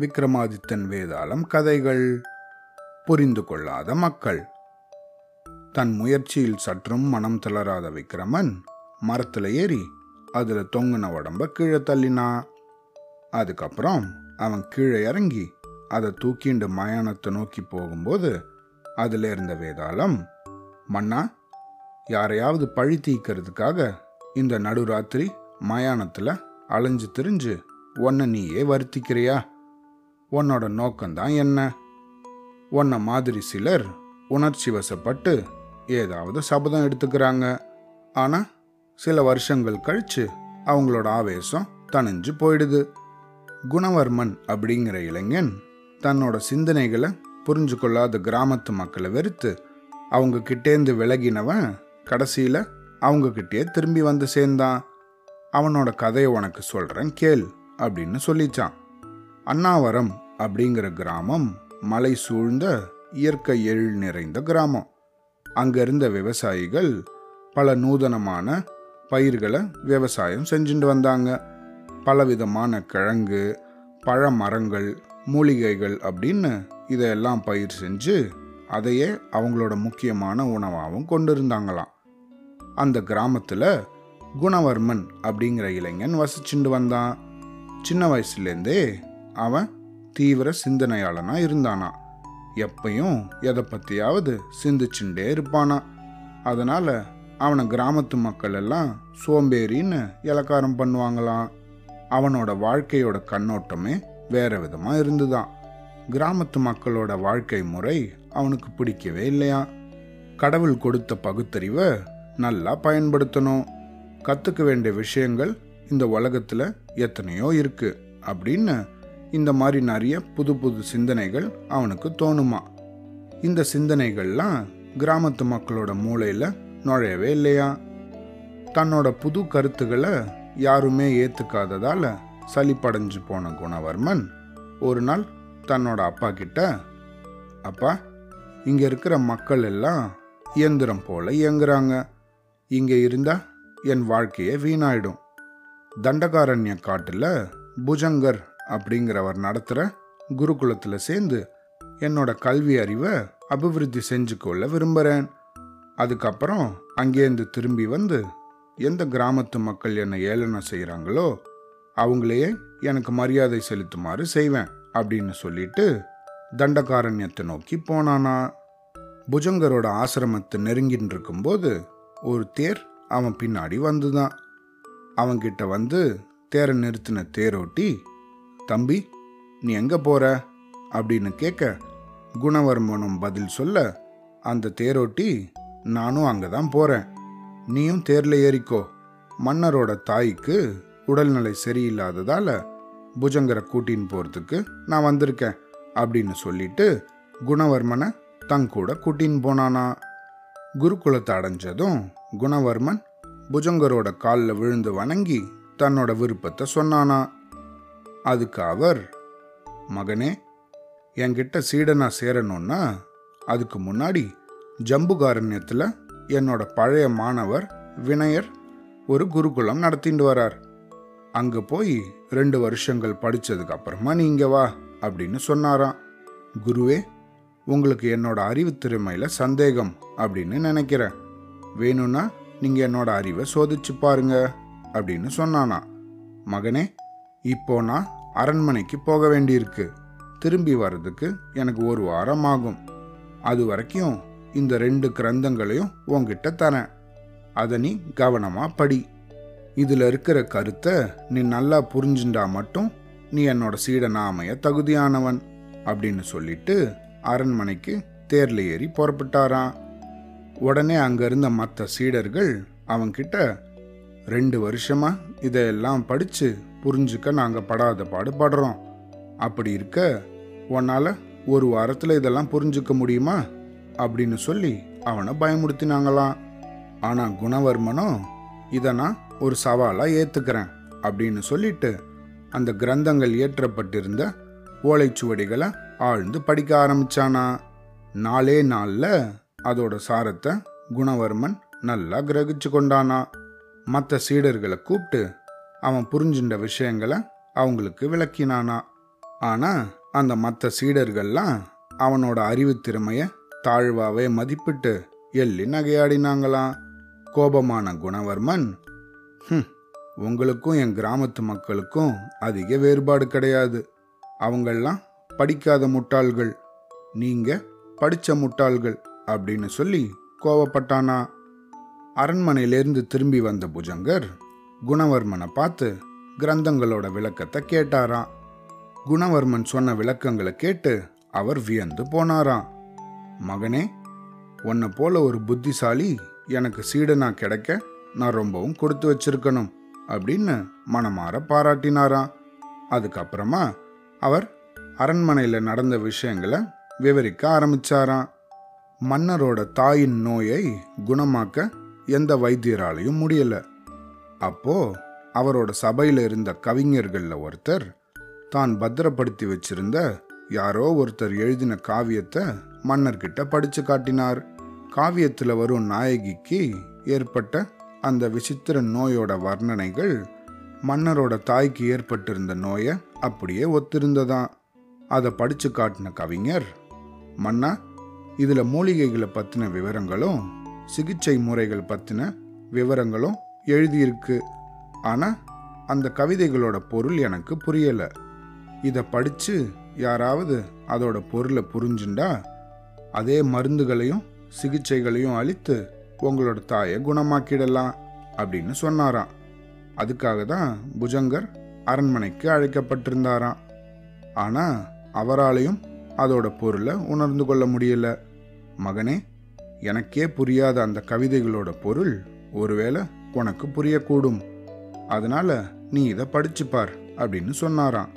விக்ரமாதித்தன் வேதாளம் கதைகள். புரிந்து கொள்ளாத மக்கள். தன் முயற்சியில் சற்றும் மனம் தளராத விக்ரமன் மரத்தில் ஏறி அதில் தொங்கின உடம்ப கீழே தள்ளினா. அதுக்கப்புறம் அவன் கீழே இறங்கி அதை தூக்கிண்டு மயானத்தை நோக்கி போகும்போது அதில் இருந்த வேதாளம் மன்னா யாரையாவது பழி தீக்கிறதுக்காக இந்த நடுராத்திரி மயானத்தில் அலைஞ்சு திரிஞ்சு உன்னை நீயே வருத்திக்கிறியா? உன்னோட நோக்கம்தான் என்ன? உன்னை மாதிரி சிலர் உணர்ச்சி வசப்பட்டு ஏதாவது சபதம் எடுத்துக்கிறாங்க. ஆனா சில வருஷங்கள் கழிச்சு அவங்களோட ஆவேசம் தணிஞ்சு போயிடுது. குணவர்மன் அப்படிங்கிற இளைஞன் தன்னோட சிந்தனைகளை புரிஞ்சு கொள்ளாத கிராமத்து மக்களை வெறுத்து அவங்க கிட்டேந்து விலகினவன் கடைசியில் அவங்க கிட்டே திரும்பி வந்து சேர்ந்தான். அவனோட கதையை உனக்கு சொல்கிறேன் கேள் அப்படின்னு சொல்லிச்சான். அன்னாவரம் அப்படிங்கிற கிராமம் மலை சூழ்ந்த இயற்கை எழில் நிறைந்த கிராமம். அங்கிருந்த விவசாயிகள் பல நூதனமான பயிர்களை விவசாயம் செஞ்சுட்டு வந்தாங்க. பலவிதமான கிழங்கு பழ மரங்கள் மூலிகைகள் அப்படின்னு இதையெல்லாம் பயிர் செஞ்சு அதையே அவங்களோட முக்கியமான உணவாகவும் கொண்டு இருந்தாங்களாம் அந்த கிராமத்தில் குணவர்மன் அப்படிங்கிற இளைஞன் வசிச்சுண்டு வந்தான். சின்ன வயசுலேருந்தே அவன் தீவிர சிந்தனையாளனா இருந்தானா? எப்பையும் எதை பற்றியாவது சிந்திச்சுட்டே இருப்பானா? அதனால் அவனை கிராமத்து மக்கள் எல்லாம் சோம்பேறின்னு இலக்காரம் பண்ணுவாங்களாம். அவனோட வாழ்க்கையோட கண்ணோட்டமே வேற விதமாக இருந்துதான். கிராமத்து மக்களோட வாழ்க்கை முறை அவனுக்கு பிடிக்கவே இல்லையா? கடவுள் கொடுத்த பகுத்தறிவை நல்லா பயன்படுத்தணும். கற்றுக்க வேண்டிய விஷயங்கள் இந்த உலகத்தில் எத்தனையோ இருக்குது அப்படின்னு இந்த மாதிரி நிறைய புது புது சிந்தனைகள் அவனுக்கு தோணுமா? இந்த சிந்தனைகள்லாம் கிராமத்து மக்களோட மூளையில் நுழையவே இல்லையா? தன்னோட புது கருத்துக்களை யாருமே ஏற்றுக்காததால் சளிப்படைஞ்சு போன குணவர்மன் ஒரு நாள் தன்னோட அப்பா கிட்ட அப்பா இங்கே இருக்கிற மக்கள் எல்லாம் இயந்திரம் போல இயங்குறாங்க. இங்கே இருந்தா என் வாழ்க்கையே வீணாயிடும். தண்டகாரண்ய காட்டில் புஜங்கர் அப்படிங்கிறவர் நடத்துகிற குருகுலத்தில் சேர்ந்து என்னோட கல்வி அறிவை அபிவிருத்தி செஞ்சுக்கொள்ள விரும்புகிறேன் அதுக்கப்புறம் அங்கேருந்து திரும்பி வந்து எந்த கிராமத்து மக்கள் என்னை ஏளனம் செய்கிறாங்களோ அவங்களையே எனக்கு மரியாதை செலுத்துமாறு செய்வேன் அப்படின்னு சொல்லிட்டு தண்டகாரண்யத்தை நோக்கி போனானா. புஜங்கரோட ஆசிரமத்தை நெருங்கின்னு இருக்கும்போது ஒரு தேர் அவன் பின்னாடி வந்துதான். அவன்கிட்ட வந்து தேரை நிறுத்தின தேரோட்டி தம்பி நீ எங்க போற? அப்படின்னு கேட்க குணவர்மனும் பதில் சொல்ல அந்த தேரோட்டி நானும் அங்கே தான் போறேன். நீயும் தேர்ல ஏறிக்கோ. மன்னரோட தாய்க்கு உடல்நிலை சரியில்லாததால புஜங்கரை கூட்டின்னு போறதுக்கு நான் வந்திருக்கேன் அப்படின்னு சொல்லிட்டு குணவர்மனை தங்கூட கூட்டின்னு போனானா. குருகுலத்தை அடைஞ்சதும் குணவர்மன் புஜங்கரோட காலில் விழுந்து வணங்கி தன்னோட விருப்பத்தை சொன்னானா. அதுக்கு அவர் மகனே என்கிட்ட சீடனா சேரணும்னா அதுக்கு முன்னாடி ஜம்புகாரண்யத்தில் என்னோட பழைய மாணவர் வினயர் ஒரு குருகுலம் நடத்திட்டு வரார். அங்க போய் ரெண்டு வருஷங்கள் படித்ததுக்கு அப்புறமா நீங்க வா அப்படின்னு சொன்னாராம். குருவே உங்களுக்கு என்னோட அறிவு திறமையில சந்தேகம் அப்படின்னு நினைக்கிறேன். வேணும்னா நீங்க என்னோட அறிவை சோதிச்சு பாருங்க அப்படின்னு சொன்னானா மகனே இப்போ நான் அரண்மனைக்கு போக வேண்டியிருக்கு. திரும்பி வர்றதுக்கு எனக்கு ஒரு வாரம் ஆகும். அது வரைக்கும் இந்த ரெண்டு கிரந்தங்களையும் உங்ககிட்ட தரேன். அதை நீ கவனமா படி. இதில் இருக்கிற கருத்தை நீ நல்லா புரிஞ்சுண்டா மட்டும் நீ என்னோட சீடனா அமைய தகுதியானவன் அப்படின்னு சொல்லிட்டு அரண்மனைக்கு தேர்ல ஏறி புறப்பட்டாராம். உடனே அங்கே இருந்த மற்ற சீடர்கள் அவன்கிட்ட ரெண்டு வருஷமா இதையெல்லாம் படித்து புரிஞ்சுக்க நாங்கள் படாத பாடு படுறோம் அப்படி இருக்க உன்னால் ஒரு வாரத்தில் இதெல்லாம் புரிஞ்சுக்க முடியுமா? அப்படின்னு சொல்லி அவனை பயமுறுத்தினாங்களாம். ஆனால் குணவர்மனும் இதை நான் ஒரு சவாலாக ஏற்றுக்கிறேன் அப்படின்னு சொல்லிட்டு அந்த கிரந்தங்கள் ஏற்றப்பட்டிருந்த ஓலைச்சுவடிகளை ஆழ்ந்து படிக்க ஆரம்பிச்சானா. நாளே நாளில் அதோட சாரத்தை குணவர்மன் நல்லா கிரகிச்சு கொண்டானா. மற்ற சீடர்களை கூப்பிட்டு அவன் புரிஞ்சின்ற விஷயங்களை அவங்களுக்கு விளக்கினானா. ஆனால் அந்த மற்ற சீடர்கள்லாம் அவனோட அறிவு திறமையை தாழ்வாவே மதிப்பிட்டு எள்ளி நகையாடினாங்களாம். கோபமான குணவர்மன் உங்களுக்கும் என் கிராமத்து மக்களுக்கும் அதிக வேறுபாடு கிடையாது. அவங்கெல்லாம் படிக்காத முட்டாள்கள். நீங்க படிச்ச முட்டாள்கள் அப்படின்னு சொல்லி கோவப்பட்டானா. அரண்மனையிலேருந்து திரும்பி வந்த புஜங்கர் குணவர்மனை பார்த்து கிரந்தங்களோட விளக்கத்தை கேட்டாராம். குணவர்மன் சொன்ன விளக்கங்களை கேட்டு அவர் வியந்து போனாராம். மகனே உன்னை போல ஒரு புத்திசாலி எனக்கு சீடனா கிடைக்க நான் ரொம்பவும் கொடுத்து வச்சிருக்கணும் அப்படின்னு மனமாற பாராட்டினாராம். அதுக்கப்புறமா அவர் அரண்மனையில் நடந்த விஷயங்களை விவரிக்க ஆரம்பிச்சாராம். மன்னரோட தாயின் நோயை குணமாக்க எந்த வைத்தியராலையும் முடியல. அப்போ அவரோட சபையில் இருந்த கவிஞர்களில் ஒருத்தர் தான் பத்திரப்படுத்தி வச்சிருந்த யாரோ ஒருத்தர் எழுதின காவியத்தை மன்னர்கிட்ட படித்து காட்டினார். காவியத்தில் வரும் நாயகிக்கு ஏற்பட்ட அந்த விசித்திர நோயோட வர்ணனைகள் மன்னரோட தாய்க்கு ஏற்பட்டிருந்த நோயை அப்படியே ஒத்திருந்ததாம் அதை படித்து காட்டின கவிஞர் மன்னா இதில் மூலிகைகளை பற்றின விவரங்களும் சிகிச்சை முறைகள் பற்றின விவரங்களும் எழுதியிருக்கு. ஆனால் அந்த கவிதைகளோட பொருள் எனக்கு புரியலை. இதை படித்து யாராவது அதோட பொருளை புரிஞ்சுண்டா? அதே மருந்துகளையும் சிகிச்சைகளையும் அளித்து உங்களோட தாயை குணமாக்கிடலாம் அப்படின்னு சொன்னாராம். அதுக்காக தான் புஜங்கர் அரண்மனைக்கு அழைக்கப்பட்டிருந்தாராம். ஆனால் அவராலையும் அதோட பொருளை உணர்ந்து கொள்ள முடியல. மகனே எனக்கே புரியாத அந்த கவிதைகளோட பொருள் ஒருவேளை உனக்கு புரியக்கூடும். அதனால நீ இதை படிச்சுப்பார் அப்படின்னு சொன்னாராம்.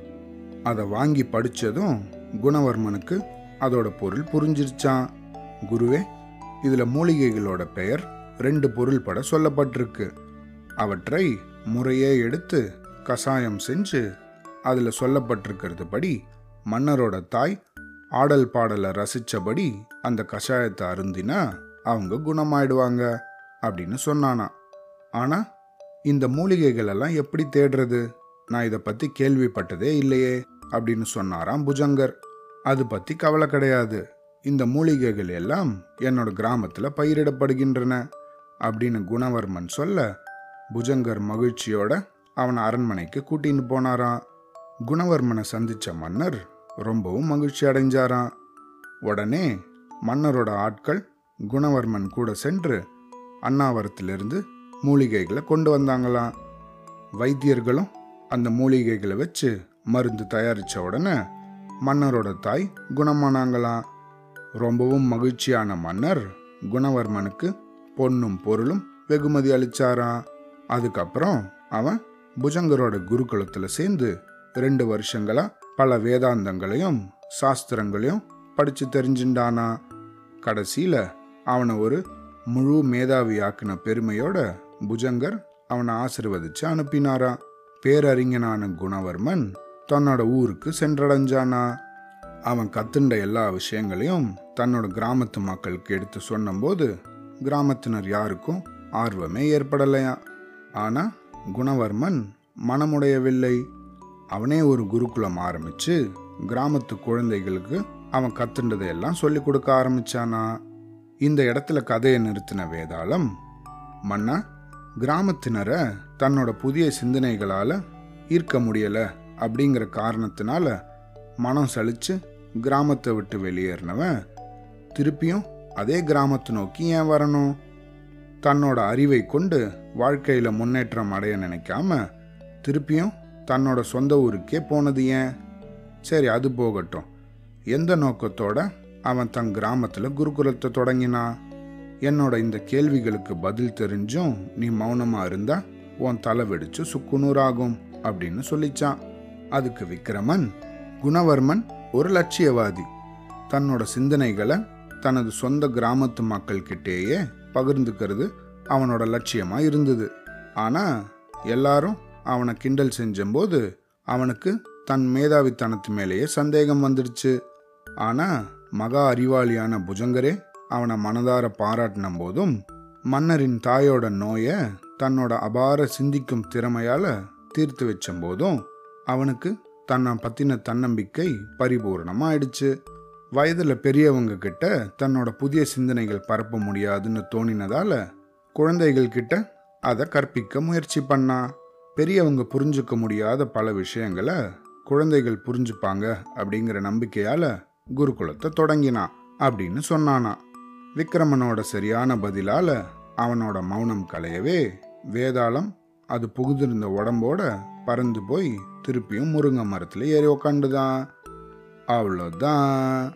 அதை வாங்கி படித்ததும் குணவர்மனுக்கு அதோட பொருள் புரிஞ்சிருச்சான் குருவே இதில் மூலிகைகளோட பெயர் ரெண்டு பொருள் பட சொல்லப்பட்டிருக்கு. அவற்றை முறையே எடுத்து கசாயம் செஞ்சு அதில் சொல்லப்பட்டிருக்கிறது படி மன்னரோட தாய் ஆடல் பாடலை ரசித்தபடி அந்த கஷாயத்தை அருந்தினா அவங்க குணமாயிடுவாங்க அப்படின்னு சொன்னானா. ஆனால் இந்த மூலிகைகள் எல்லாம் எப்படி தேடுறது? நான் இதை பற்றி கேள்விப்பட்டதே இல்லையே அப்படின்னு சொன்னாராம் புஜங்கர். அது பற்றி கவலை கிடையாது. இந்த மூலிகைகள் எல்லாம் என்னோட கிராமத்தில் பயிரிடப்படுகின்றன அப்படின்னு குணவர்மன் சொல்ல புஜங்கர் மகிழ்ச்சியோட அவனை அரண்மனைக்கு கூட்டின்னு போனாராம். குணவர்மனை சந்தித்த மன்னர் ரொம்பவும் மகிழ்ச்சி அடைஞ்சாராம். உடனே மன்னரோட ஆட்கள் குணவர்மன் கூட சென்று அன்னாவரத்திலிருந்து மூலிகைகளை கொண்டு வந்தாங்களாம். வைத்தியர்களும் அந்த மூலிகைகளை வச்சு மருந்து தயாரித்த உடனே மன்னரோட தாய் குணமானாங்களாம். ரொம்பவும் மகிழ்ச்சியான மன்னர் குணவர்மனுக்கு பொன்னும் பொருளும் வெகுமதி அளிச்சாராம். அதுக்கப்புறம் அவன் புஜங்கரோட குருகுலத்தில் சேர்ந்து ரெண்டு வருஷங்களா பல வேதாந்தங்களையும் சாஸ்திரங்களையும் படிச்சு தெரிஞ்சுண்டானா? கடைசியில அவனை ஒரு முழு மேதாவியாக்குன பெருமையோட புஜங்கர் அவனை ஆசிர்வதிச்சு அனுப்பினாரா? பேரறிஞனான குணவர்மன் தன்னோட ஊருக்கு சென்றடைஞ்சானா? அவன் கத்துண்ட எல்லா விஷயங்களையும் தன்னோட கிராமத்து மக்களுக்கு எடுத்து சொன்னபோது கிராமத்தினர் யாருக்கும் ஆர்வமே ஏற்படலையா? ஆனா குணவர்மன் மனமுடையவில்லை. அவனே ஒரு குருகுலம் ஆரம்பித்து கிராமத்து குழந்தைகளுக்கு அவன் கத்துண்டதை எல்லாம் சொல்லி கொடுக்க ஆரம்பிச்சானா? இந்த இடத்துல கதையை நிறுத்தின வேதாளம் மன்னா கிராமத்தினரை தன்னோட புதிய சிந்தனைகளால் ஈர்க்க முடியலை அப்படிங்கிற காரணத்தினால மனம் சலித்து கிராமத்தை விட்டு வெளியேறினவன் திருப்பியும் அதே கிராமத்தை நோக்கி ஏன் வரணும்? தன்னோட அறிவை கொண்டு வாழ்க்கையில் முன்னேற்றம் அடைய நினைக்காம திருப்பியும் தன்னோட சொந்த ஊருக்கே போனது ஏன்? சரி அது போகட்டும். எந்த நோக்கத்தோட அவன் தன் கிராமத்தில் குருகுலத்தை தொடங்கினா? என்னோட இந்த கேள்விகளுக்கு பதில் தெரிஞ்சும் நீ மௌனமாக இருந்தா உன் தலை வெடிச்சு சுக்குநூறாகும் அப்படின்னு சொல்லிச்சான். அதுக்கு விக்ரமன் குணவர்மன் ஒரு லட்சியவாதி. தன்னோட சிந்தனைகளை தனது சொந்த கிராமத்து மக்கள்கிட்டேயே பகிர்ந்துக்கிறது அவனோட லட்சியமாக இருந்தது. ஆனால் எல்லாரும் அவனை கிண்டல் செஞ்சம்போது அவனுக்கு தன் மேதாவித்தனத்து மேலேயே சந்தேகம் வந்துடுச்சு. ஆனால் மகா அறிவாளியான புஜங்கரே அவனை மனதார பாராட்டின போதும் மன்னரின் தாயோட நோயை தன்னோட அபார சிந்திக்கும் திறமையால் தீர்த்து வச்ச போதும் அவனுக்கு தன்னை பற்றின தன்னம்பிக்கை பரிபூர்ணமாயிடுச்சு. வயதில் பெரியவங்க கிட்ட தன்னோட புதிய சிந்தனைகள் பரப்ப முடியாதுன்னு தோணினதால குழந்தைகள் கிட்ட அதை கற்பிக்க முயற்சி பண்ணா. பெரியவங்க புரிஞ்சுக்க முடியாத பல விஷயங்களை குழந்தைகள் புரிஞ்சுப்பாங்க அப்படிங்கிற நம்பிக்கையால குருகுலத்தை தொடங்கினான் அப்படின்னு சொன்னானா விக்ரமனோட சரியான பதிலால் அவனோட மௌனம் கலையவே வேதாளம் அது புகுதிருந்த உடம்போட பறந்து போய் திருப்பியும் முருங்கை மரத்தில் ஏறி உக்காண்டுதான் அவ்வளோதான்